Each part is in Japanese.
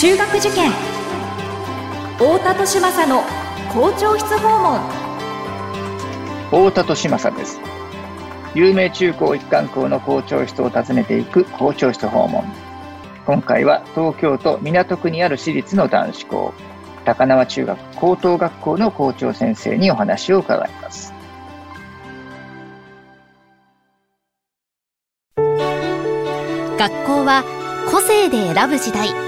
中学受験。太田利政の校長室訪問。太田利政です。有名中高一貫校の校長室を訪ねていく校長室訪問。今回は東京都港区にある私立の男子校高輪中学高等学校の校長先生にお話を伺います。学校は個性で選ぶ時代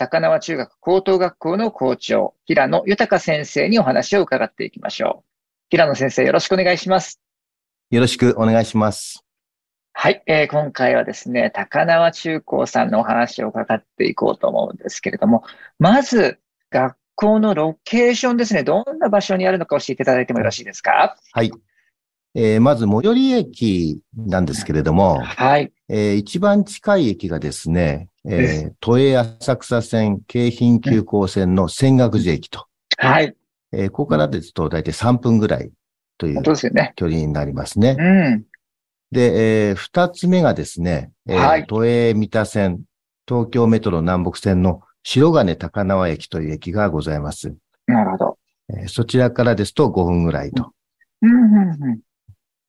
高輪中学高等学校の校長、平野豊先生にお話を伺っていきましょう。平野先生、よろしくお願いします。よろしくお願いします。はい、えー、今回はですね、高輪中高さんのお話を伺っていこうと思うんですけれども、まず、学校のロケーションですね、どんな場所にあるのか教えていただいてもよろしいですか？はい。えー、まず、最寄り駅なんですけれども、はい。えー、一番近い駅がですね、えー、都営浅草線京浜急行線の仙岳寺駅と。はい。えー、ここからですと大体3分ぐらいという距離になりますね。うん。で、えー、二つ目がですね、えー、はい、都営三田線、東京メトロ南北線の白金高輪駅という駅がございます。なるほど。えー、そちらからですと5分ぐらいと。うんうんうん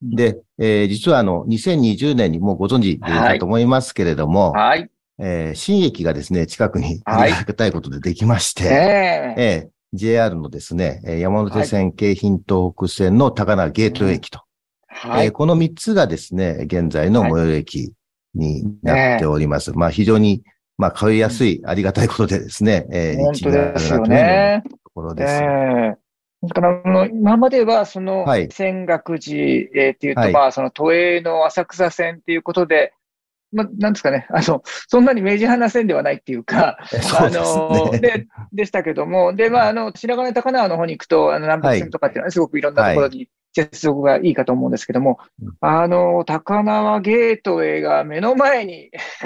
で、えー、実はあの、2020年にもうご存知だと思いますけれども、はい。えー、新駅がですね、近くにありがたいことでできまして、はい、えー、JR のですね、山手線京浜東北線の高輪ゲート駅と、はい、えー、この3つがですね、現在の最寄り駅になっております。はい、まあ非常に、まあ通いやすい、ありがたいことでですね、えー、本当ですよね。ところです。え。ーだから、今までは、その、泉岳寺、えっていうと、まあ、その都営の浅草線っていうことで、ま、なんですかね、あの、そんなに明示派な線ではないっていうか、あの、で、でしたけども、で、まあ、あの、白金高輪の方に行くと、あの、南北線とかっていうのは、すごくいろんなところに接続がいいかと思うんですけども、はい、あの、高輪ゲートウェイが目の前に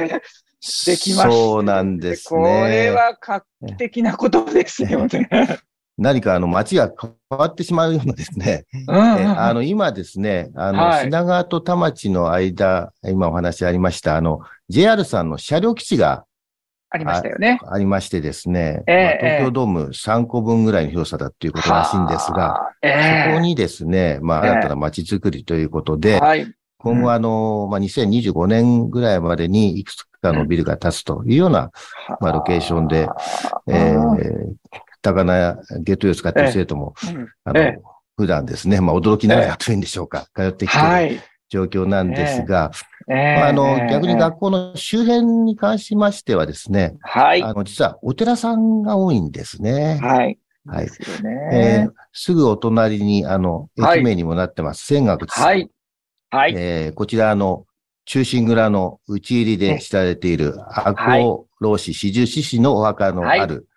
できました。そうなんですね。これは画期的なことですよね。何かあの街が変わってしまうようなですね、あの今ですね、あの、はい、品川と田町の間、今お話ありました、あの、JR さんの車両基地がありましたよね。ありましてですね、えー、まあ、東京ドーム3個分ぐらいの広さだっていうことらしいんですが、えー、そこにですね、まあ、新たな街づくりということで、はい、今後あの、まあ、2025年ぐらいまでにいくつかのビルが建つというような、まあ、ロケーションで、えー、高菜ゲートを使っている生徒も、あの、普段ですね、まあ驚きながらやってるんでしょうか、通ってきてい。る状況なんですが、まあ、あの、逆に学校の周辺に関しましてはですね、はい。あの、実はお寺さんが多いんですね。はい。はい。すえー、すぐお隣に、あの、駅名にもなってます、仙岳寺はい。はい。えー、こちらの、中心蔵の打ち入りで知られている、赤穂老子四十四士のお墓のある、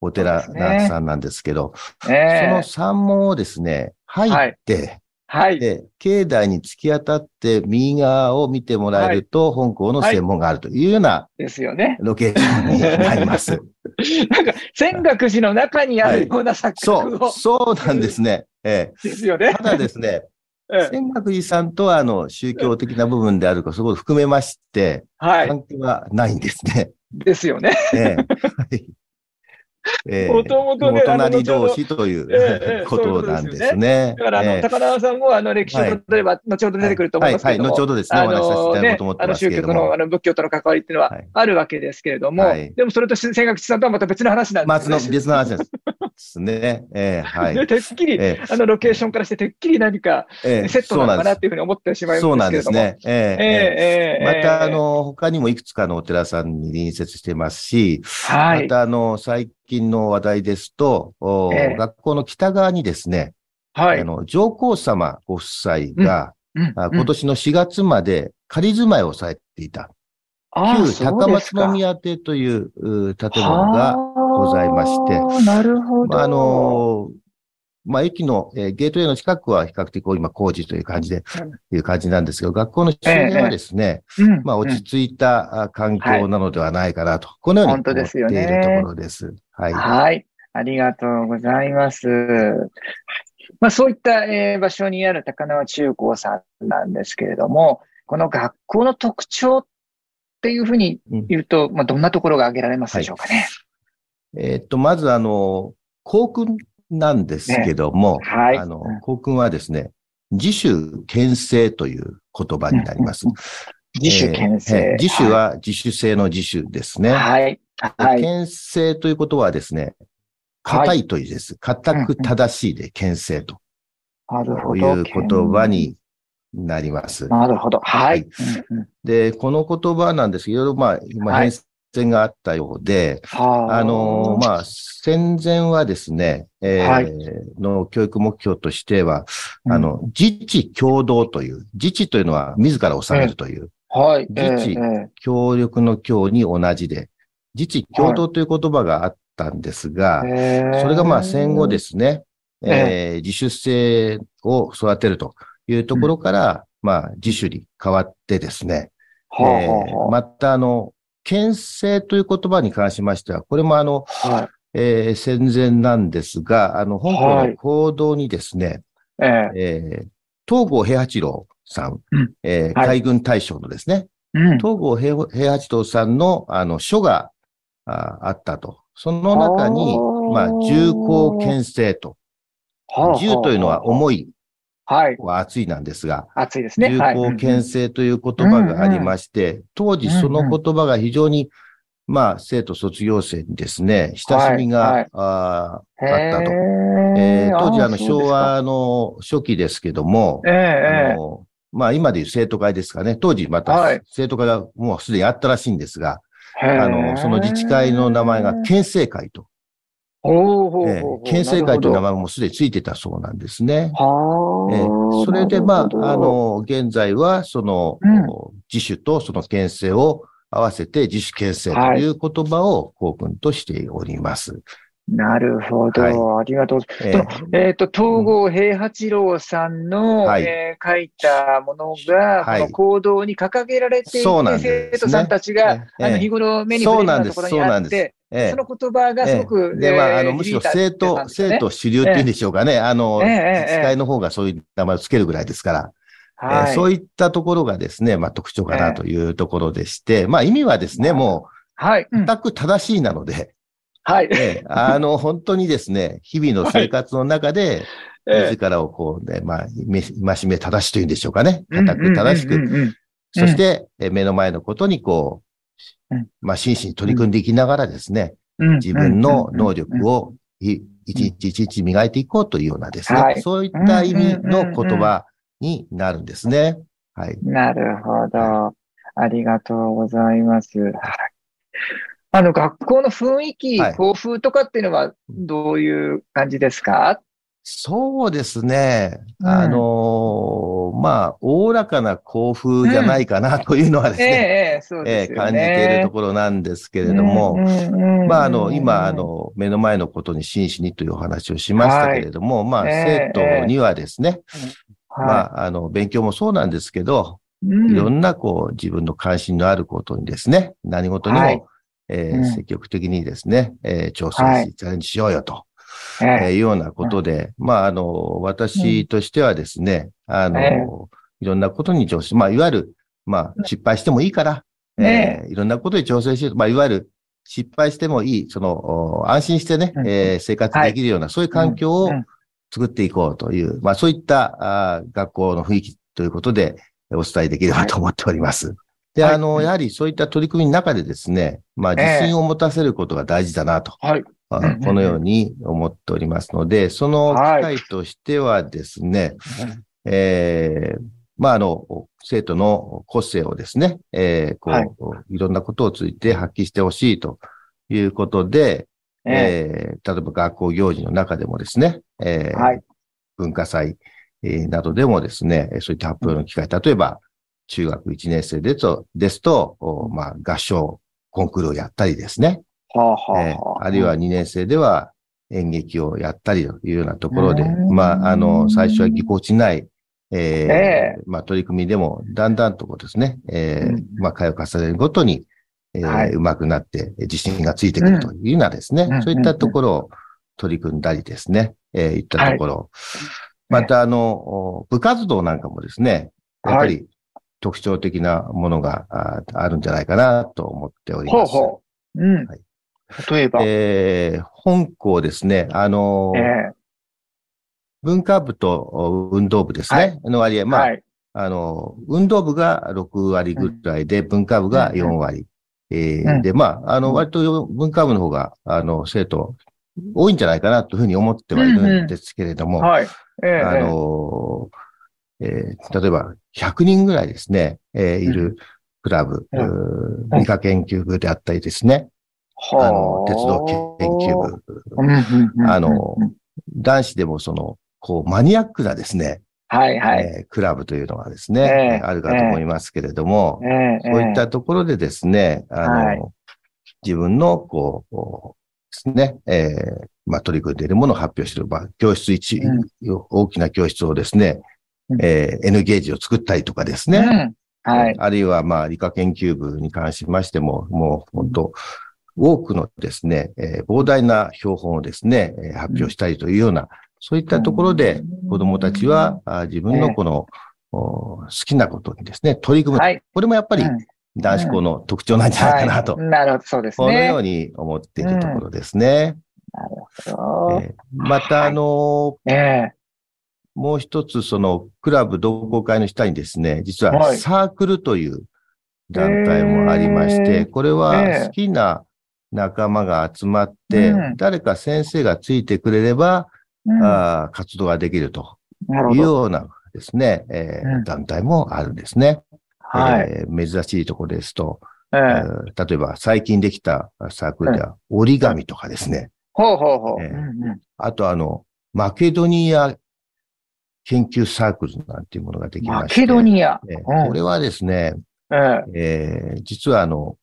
お寺さんなんですけど、そ、ね,、の山門をですね、入って、はい。で、境内に突き当たって右側を見てもらえると、本校の専門があるというような、ですよね。ロケーションになります。なんか、泉岳寺の中にあるような錯覚を、はい、そう、そうなんですね。ええ。ですよね。ただですね、泉岳寺さんとは、あの、宗教的な部分であるか、そこを含めまして、はい。関係はないんですね。ですよね。ええ。はいもともとね、お隣同士という、ことなんですね。だから、あの、高輪さんも、あの、歴史の、例えば、後ほど出てくると思いますけど後ほどですね、お話しさせていただこうと思ってますけども。あの、宗教との、あの、仏教との関わりっていうのはあるわけですけれども、でもそれと泉岳さんとはまた別の話なんですね。別の話です。ですね。えー、はい。てっきり、えー、あの、ロケーションからして、てっきり何か、セットなのかなっていうふうに思ってしまいますけどそうなんですね。えー、えー、えー、また、あの、他にもいくつかのお寺さんに隣接してますし、はい。また、あの、最近の話題ですと、えー、学校の北側にですね、はい。あの、上皇様ご夫妻が、うんうん、今年の4月まで仮住まいをされていた。旧高松宮邸という建物が、ございまして。なるほど。まあ、あの、まあ、駅の、えー、ゲートウェイの近くは比較的今工事という感じで、うん、いう感じなんですけど、学校の周辺はですね、ええ、まあ、落ち着いた環境なのではないかなと、はい、このように思っているところです。はい。はい。ありがとうございます。まあ、そういった、えー、場所にある高輪中高さんなんですけれども、この学校の特徴っていうふうに言うと、うん、まあ、どんなところが挙げられますでしょうかね？はい、えー、っと、まず、あの、校訓なんですけども、ね、はい。あの、校訓はですね、自主牽制という言葉になります。自主牽制、えー、自主は自主性の自主ですね。はい。はい。牽制ということはですね、硬いというです。硬く正しいで牽制と。なるほど。いう言葉になります。なるほど。はい。で、この言葉なんですけど、まあ、今変遷があったようで、はい、あの、まあ、戦前はですね、えー、はい、の教育目標としては、あの、自治共同という、自治というのは自ら治めるという、はい、自治、協力の協に同じで、自治共同という言葉があったんですが、それがまあ戦後ですね、えー、自主性を育てるというところから、まあ自主に変わってですね、えー、またあの、牽制という言葉に関しましては、これもあの、はい、えー、戦前なんですが、あの、香港の行動にですね、はい、えー、東郷平八郎さん、うん、えー、海軍大将のですね、東郷平八郎さんのあの書がああったと。その中に、まあ、重厚牽制と。重というのは重いはい。は熱いなんですが、熱いですね。重厚牽制という言葉がありまして、当時その言葉が非常に、まあ、生徒卒業生にですね、親しみが、はいああったと。えー、当時、あの、昭和の初期ですけども、えー、あのまあ、今でいう生徒会ですかね。当時、また、生徒会がもうすでにあったらしいんですが、あの、その自治会の名前が県政会とおえー、県政会という名前もすでについてたそうなんですね。えー、それで、まあ、あの、現在は、その、うん、自主とその県政を合わせて自主県政という言葉を公文としております。なるほど、はい、ありがとう。えっ、ー、えー、と、東郷平八郎さんの、はい、えー、書いたものが、はい、この行動に掲げられていて、ね、生徒さんたちが、えー、あの日頃目に触れるようなところにあって、その言葉がすごく、えー、で、まあ、あの、むしろ生徒、生徒主流っていうんでしょうかね。あの、自治会の方がそういう名前をつけるぐらいですから。はい、えー、そういったところがですね、まあ特徴かなというところでして、まあ意味はですね、もう、はい。全く正しいなので、はい。えー、あの、本当にですね、日々の生活の中で、自らをこうね、まあ、ましめ正しというんでしょうかね。固く正しく、そして、目の前のことにこう、まあ、真摯に取り組んでいきながらですね、自分の能力を一日一日磨いていこうというようなですね、はい、そういった意味の言葉になるんですね。はい。なるほど。ありがとうございます。はい。あの、学校の雰囲気、校風とかっていうのはどういう感じですか？そうですね。うん、あのー、まあ、おおらかな校風じゃないかなというのはですね、うん、えー、感じているところなんですけれども、まあ、あの、今、あの、目の前のことに真摯にというお話をしましたけれども、はい、まあ、生徒にはですね、えー、まあ、あの、勉強もそうなんですけど、いろんな、こう、自分の関心のあることにですね、何事にも、はい、えー、積極的にですね、えー、挑戦し、チャレンジしようよと。えー、いうようなことで、まあ、あの、私としてはですね、あの、いろんなことに挑戦、まあ、いわゆる、まあ、失敗してもいいから、え。ー、いろんなことに挑戦して、まあ、いわゆる、失敗してもいい、その、安心してね、えー、生活できるような、そういう環境を作っていこうという、まあ、そういったあ学校の雰囲気ということで、お伝えできればと思っております。で、あの、やはりそういった取り組みの中でですね、まあ、自信を持たせることが大事だなと。はい。このように思っておりますので、その機会としてはですね、えー、まあ、あの、生徒の個性をですね、えー、こう、はい、いろんなことをついて発揮してほしいということで、えー、例えば学校行事の中でもですね、えー、はい、文化祭、えー、などでもですね、そういった発表の機会、例えば中学1年生ですと、ですと、まあ、合唱コンクールをやったりですね、えー、あるいは2年生では演劇をやったりというようなところで、まあ、あの、最初はぎこちない、えー、えー、まあ、取り組みでも、だんだんとこうですね、えー、まあ、回を重ねるごとに、えー、はい、上手くなって、自信がついてくるというようなですね、うん、そういったところを取り組んだりですね、えー、い。ったところ。はい、また、あの、部活動なんかもですね、やっぱり特徴的なものがあるんじゃないかなと思っております。ほうほう。うん。はい、例えば。えー、本校ですね、あのーえー、文化部と運動部ですね、はい、の割合、まあ、はい、あの、運動部が6割ぐらいで、文化部が4割。えー、で、まあ、あの、割と文化部の方が、あの、生徒多いんじゃないかなというふうに思ってはいるんですけれども、はい。えー、あのー、えー、例えば100人ぐらいですね、えー、いるクラブ、うん、理科研究部であったりですね、あの、鉄道研究部、あの、男子でもその、こう、マニアックなですね、はいはい、えー、クラブというのがですね、えー、あるかと思いますけれども、えー、そういったところでですね、あの、はい、自分の、こう、ですね、えー、まあ、取り組んでいるものを発表している、まあ、教室一、うん、大きな教室をですね、えー、N ゲージを作ったりとかですね、うん、はい。あるいは、まあ、理科研究部に関しましても、もう、本当多くのですね、えー、膨大な標本をですね、え発表したりというような、そういったところで子供たちは、あ自分のこの、好きなことにですね、取り組む。はい、これもやっぱり、男子校の特徴なんじゃないかなと。なるほど、そうですね。このように思っているところですね。なるほど。えー、また、あのーえー、もう一つ、その、クラブ同好会の下にですね、実はサークルという団体もありまして、これは好きな仲間が集まって、誰か先生がついてくれれば、あ活動ができるというようなですね、えー、団体もあるんですね。はい、えー、珍しいところですと、えー、例えば最近できたサークルでは折り紙とかですね。ほうほうほう。えー、あとあの、マケドニア研究サークルなんていうものができまして。マケドニア、えー、これはですね、えー、えー、実はあの、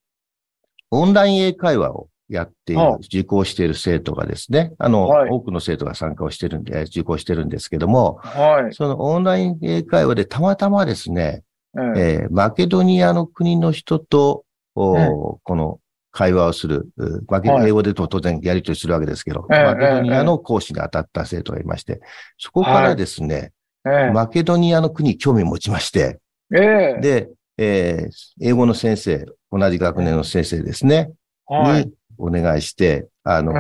オンライン英会話をやっている、受講している生徒がですね、あの、はい、多くの生徒が参加をしてるんで、受講してるんですけども、はい、そのオンライン英会話でたまたまですね、うん、えー、マケドニアの国の人と、うん、この会話をする、マケ、英語でと当然やり取りするわけですけど、マケドニアの講師に当たった生徒がいまして、そこからですね、はい、マケドニアの国に興味を持ちまして、で、えー、英語の先生、同じ学年の先生ですね、にお願いして、あの、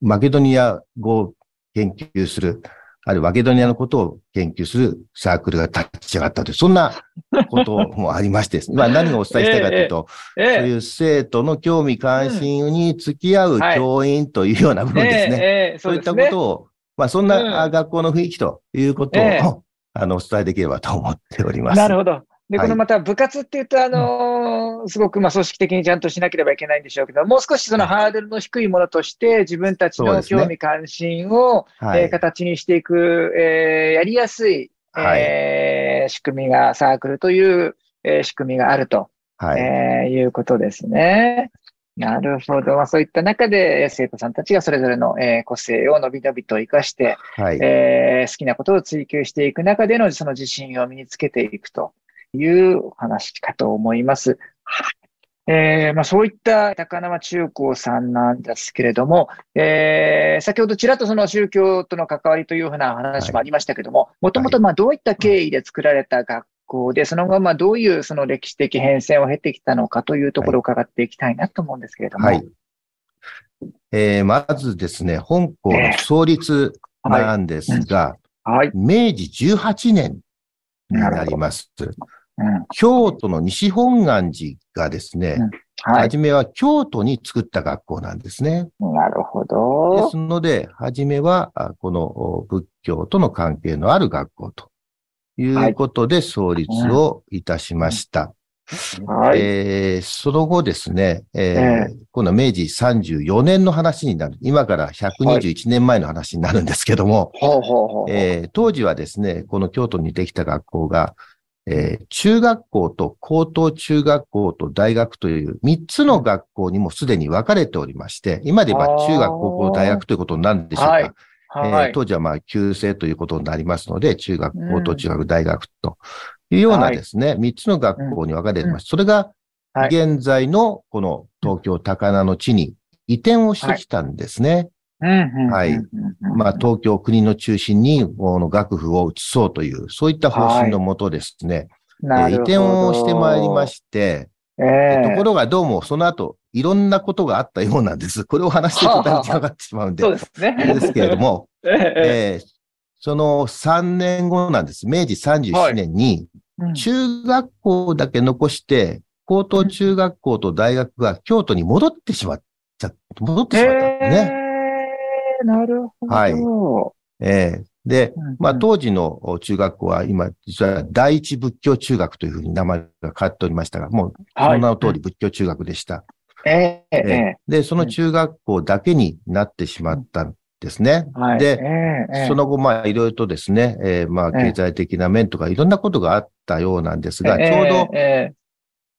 マケドニア語を研究する、あるいはマケドニアのことを研究するサークルが立ち上がったという、そんなこともありまして、まあ何をお伝えしたいかというと、えーえー、そういう生徒の興味関心に付き合う教員というような部分ですね。えー、そういったことを、まあそんな学校の雰囲気ということを、あの、お伝えできればと思っております。なるほど。で、このまた部活って言うと、あのー、すごくまあ組織的にちゃんとしなければいけないんでしょうけど、もう少しそのハードルの低いものとして、自分たちの興味関心を、ねえー、形にしていく、えー、やりやすい、えー、仕組みが、サークルという、えー、仕組みがあると、はい。えー、いうことですね。なるほど。まあ、そういった中で、生徒さんたちがそれぞれの、えー、個性を伸び伸びと活かして、はい。えー、好きなことを追求していく中でのその自信を身につけていくというお話かと思います。えーまあ、そういった高輪中高さんなんですけれども、えー、先ほどちらっとその宗教との関わりというふうな話もありましたけれども、もともとどういった経緯で作られた学校で、その後まあどういうその歴史的変遷を経てきたのかというところを伺っていきたいなと思うんですけれども。はい。えー、まずですね、本校の創立なんですが、えーはい、明治18年になります。京都の西本願寺がですね、うん。はい、初めは京都に作った学校なんですね。なるほど。ですので、初めは、この仏教との関係のある学校ということで創立をいたしました。はい、えー、その後ですね、えー、えー、今度は明治34年の話になる。今から121年前の話になるんですけども、はい、えー、当時はですね、この京都にできた学校が、えー、中学校と高等中学校と大学という3つの学校にもすでに分かれておりまして、今で言えば中学、高校、大学ということになるんでしょうか。はいはい、えー、当時はまあ、旧制ということになりますので、中学、高等中学、大学というようなですね、はい、3つの学校に分かれています。それが、現在のこの東京高菜の地に移転をしてきたんですね。はい。まあ、東京国の中心に、この楽譜を移そうという、そういった方針のもとですね、はい、移転をしてまいりまして、えー、ところがどうもその後、いろんなことがあったようなんです。これを話していくと時間がってしまうんで。そうですね。ですけれども、えー、えー、その3年後なんです。明治37年に、中学校だけ残して、高等中学校と大学が京都に戻ってしまっちゃ、戻ってしまったんですね。えー、なるほど。はい。えー、で、まあ当時の中学校は今、実は第一仏教中学というふうに名前が変わっておりましたが、もうその名の通り仏教中学でした。えー、えー、で、その中学校だけになってしまったんですね。はい、で、えー、その後、まあいろいろとですね、えー、まあ経済的な面とかいろんなことがあったようなんですが、ちょうど、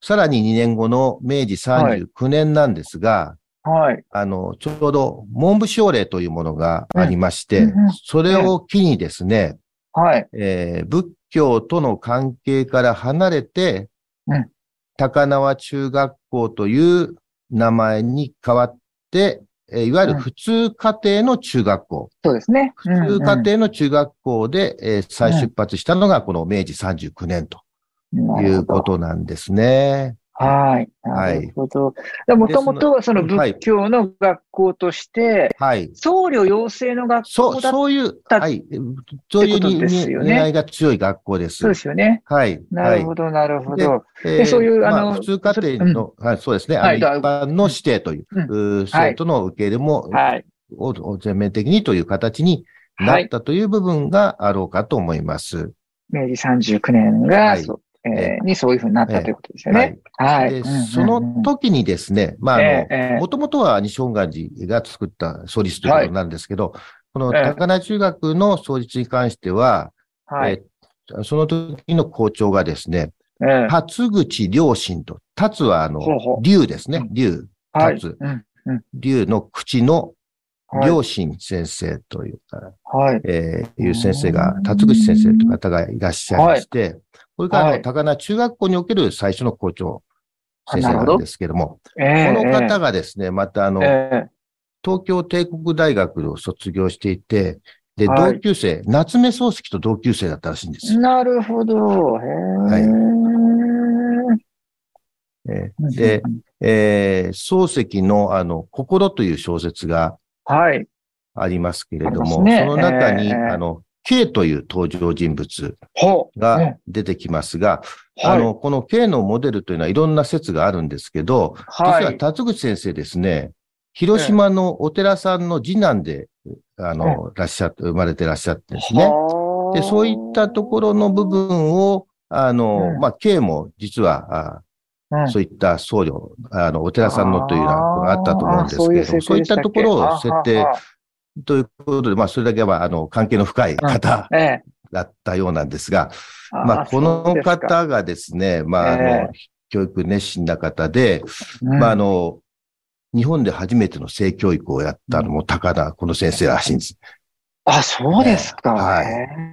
さらに2年後の明治39年なんですが、はい。あの、ちょうど文部省令というものがありまして、うんそれを機にですね、はい。えー、仏教との関係から離れて、うん、高輪中学校という名前に変わって、えー、いわゆる普通家庭の中学校。うん、そうですね。普通家庭の中学校で、えー、再出発したのがこの明治39年ということなんですね。はい。なるほど。もともとはその仏教の学校として、はい。僧侶養成の学校だったそういう、はい。そういう狙いが強い学校です。そうですよね。はい。なるほど、なるほど。で、そういう、あの、普通家庭の、はい、そうですね。はい。一般の指定という、生徒の受け入れも、はい。を全面的にという形になったという部分があろうかと思います。明治39年が、えー、にそういうふうになったということですよね。はい。で、その時にですね、まあ、あの、もともとは西本願寺が作った創立ということなんですけど、はい、この高菜中学の創立に関しては、はい、えー、その時の校長がですね、えー、辰口良心と、辰はあの、竜ですね、竜、辰、竜の口の良心先生というか、はい、えー、いう先生が、辰口先生という方がいらっしゃいまして、これからの高菜中学校における最初の校長先生なんですけども、どえー、この方がですね、またあの、えー、東京帝国大学を卒業していて、で、同級生、夏目漱石と同級生だったらしいんです。なるほど。はい。えー、で、えー、漱石のあの、心という小説が、はい。ありますけれども、ね、その中に、えー、あの、K という登場人物が出てきますが、はい、あの、この K のモデルというのはいろんな説があるんですけど、はい、実は辰口先生ですね、広島のお寺さんの次男で、あの、らっしゃって、生まれてらっしゃってですね。で、そういったところの部分を、あの、まあ、K も実は、あそういった僧侶、あの、お寺さんのというのがあったと思うんですけど、そういったところを設定ということで、まあ、それだけは、あの、関係の深い方だったようなんですが、まあ、この方がですね、まあ、あの、教育熱心な方で、まあ、あの、日本で初めての性教育をやったのも高田、この先生らしいんです。あ、そうですか。はい。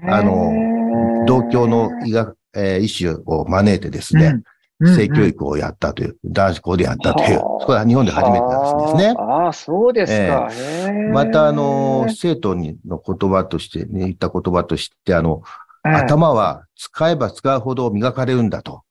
あの、同郷の医学、えー、医師を招いてですね、性教育をやったという、男子校でやったという、それは日本で初めてなんですね。ああ、そうですか。えー、また、あの、生徒にの言葉として、ね、言った言葉として、あの、頭は使えば使うほど磨かれるんだと。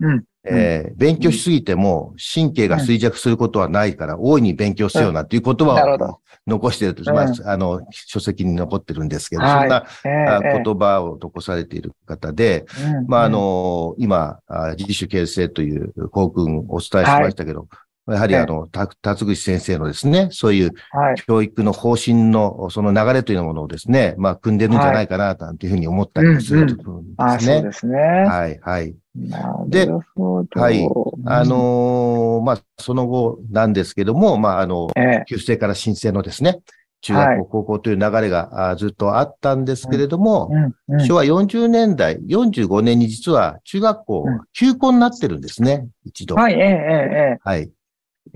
うん、えー、勉強しすぎても神経が衰弱することはないから、大いに勉強せよなっていう言葉を残してると、まあ、あの、書籍に残ってるんですけど、そんな、言葉を残されている方で、まあ、あの、今、自主形成という校訓をお伝えしましたけど、やはりあの、た、辰口先生のですね、そういう教育の方針のその流れというものをですね、まあ、組んでるんじゃないかな、なんていうふうに思ったりするところですね。あそうですね。はい、はい。で、はい。あのー、まあ、その後なんですけども、まあ、あの、ええ、旧姓から申請のですね、中学校、高校という流れがずっとあったんですけれども、昭和40年代、45年に実は中学校、休校になってるんですね、一度。はい、ええ、ええ。はい。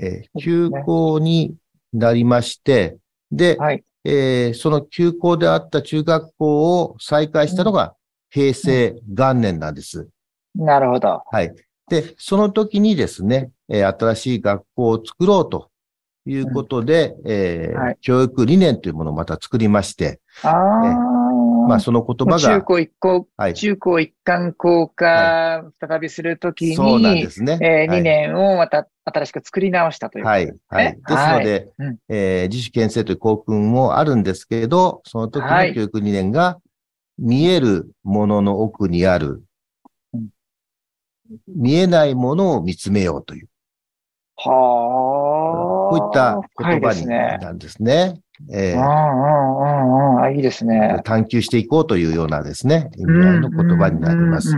えー、休校になりまして、で、はい、えー、その休校であった中学校を再開したのが平成元年なんです。なるほど。はい。で、その時にですね、えー、新しい学校を作ろうということで、うん、えーはい、教育理念というものをまた作りまして、ああ、まあその言葉が。中高一高、はい、中高一貫校化、再びするときに、そうなんですね。えー、理念をまた新しく作り直したということですね。はい。はい。ですので、はい、えー、自主検制という校訓もあるんですけれど、その時の教育理念が、見えるものの奥にある、見えないものを見つめようという。はあ。こういった言葉になんですね。ええー。ああ、いいですね。探求していこうというようなですね、意味合いの言葉になります。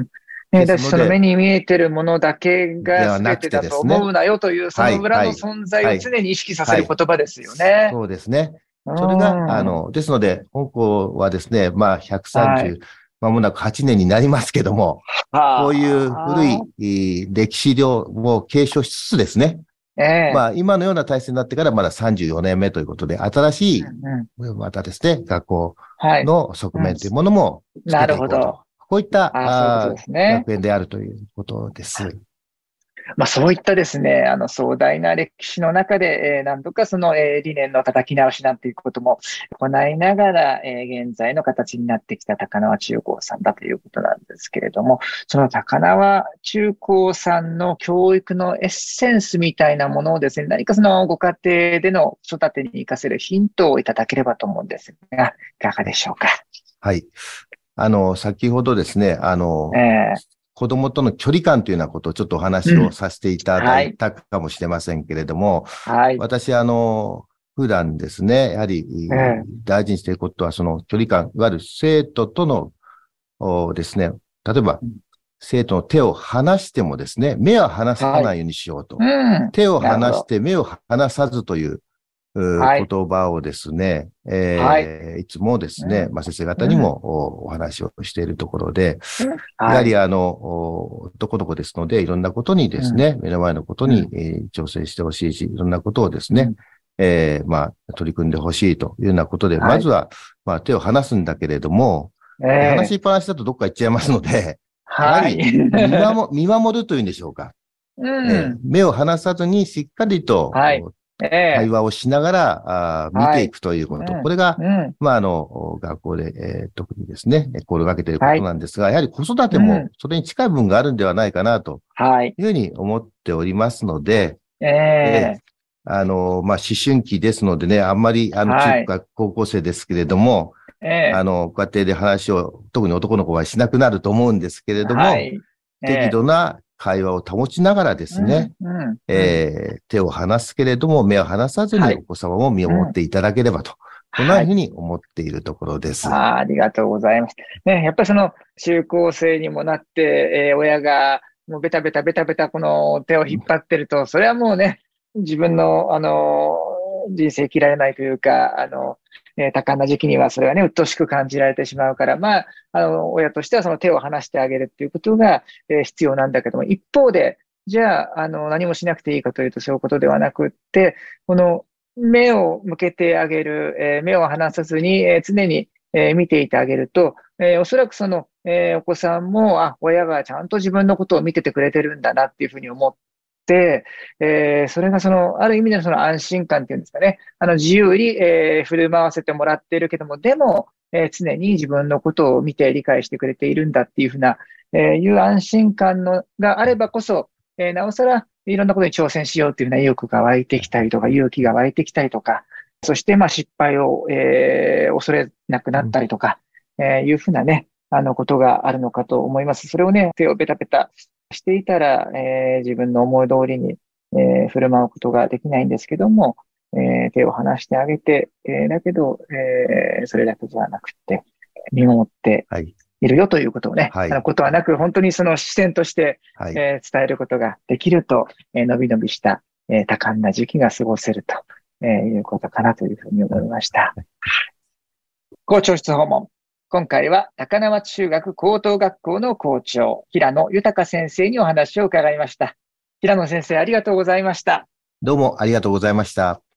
ね、だその目に見えてるものだけが全てだと思うなよという、その裏の存在を常に意識させる言葉ですよね。そうですね。それが、あの、ですので、香港はですね、まあ、130、まもなく8年になりますけども、こういう古い歴史量を継承しつつですね、ええ、まあ、今のような体制になってからまだ34年目ということで、新しい、またですね、学校の側面というものもなるほど。こういったあ、ね、学園であるということです。まあ、そういったですね、あの壮大な歴史の中で、えー、何度かその、えー、理念の叩き直しなんていうことも行いながら、えー、現在の形になってきた高輪中高さんだということなんですけれども、その高輪中高さんの教育のエッセンスみたいなものをですね、何かそのご家庭での子育てに活かせるヒントをいただければと思うんですが、いかがでしょうか？はい。あの、先ほどですね、あの、えー、子供との距離感というようなことをちょっとお話をさせていただいたかもしれませんけれども、はい、私、あの、普段ですね、やはり、大事にしていることは、その距離感、いわゆる生徒とのですね、例えば、生徒の手を離してもですね、目は離さないようにしようと。はい。うん、手を離して目を離さずという言葉をですね、えー、はい、いつもですね、まあ、先生方にもお話をしているところで、やはりあの、どこどこですので、いろんなことにですね、目の前のことに、え調整してほしいし、いろんなことをですね、えー、まあ、取り組んでほしいというようなことで、まずは、まあ、手を離すんだけれども、話しっぱなしだとどっか行っちゃいますので、はい。見守るというんでしょうか。うん、目を離さずにしっかりと、はい、対話をしながら、あ見ていくということ。はい、これが、うん、まあ、あの、学校で、えー、特にですね、心がけていることなんですが、はい、やはり子育てもそれに近い部分があるんではないかな、とい。うふうに思っておりますので、えー、えー、あの、まあ、思春期ですのでね、あんまり、あの、中学、高校生ですけれども、えー、あの、家庭で話を、特に男の子はしなくなると思うんですけれども、はい、適度な会話を保ちながらですね、うんうん、えー、手を離すけれども、目を離さずにお子様も見守っていただければと、こんなふうに思っているところです。はい、あありがとうございます。ね、やっぱりその中高生にもなって、えー、親がもうベタベタベタベタこの手を引っ張ってると、それはもうね、自分の、あの、人生切られないというか、あの、えー、多感な時期にはそれはね、鬱陶しく感じられてしまうから、まあ、あの、親としてはその手を離してあげるっていうことが、えー、必要なんだけども、一方で、じゃあ、あの、何もしなくていいかというとそういうことではなくって、この目を向けてあげる、えー、目を離さずに、えー、常に、えー、見ていてあげると、えー、おそらくその、えー、お子さんも、あ、親がちゃんと自分のことを見ててくれてるんだなっていうふうに思っ、えー、それがその、ある意味でのその安心感っていうんですかね、あの、自由に、えー、振る舞わせてもらっているけども、でも、えー、常に自分のことを見て理解してくれているんだっていうふうな、えー、いう安心感のがあればこそ、えー、なおさらいろんなことに挑戦しようっていうような意欲が湧いてきたりとか、勇気が湧いてきたりとか、そしてまあ失敗を、えー、恐れなくなったりとか、えー、いうふうなね、あのことがあるのかと思います。それをね、手をベタベタしていたら、えー、自分の思い通りに、えー、振る舞うことができないんですけども、えー、手を離してあげて、えー、だけど、えー、それだけじゃなくて、見守ってい。るよということをね、はい、あのことはなく、本当にその視線として、はい、えー、伝えることができると、えー、のびのびした、えー、多感な時期が過ごせるとえー、いうことかなというふうに思いました。校長室訪問。今回は高輪中学高等学校の校長、平野豊先生にお話を伺いました。平野先生、ありがとうございました。どうもありがとうございました。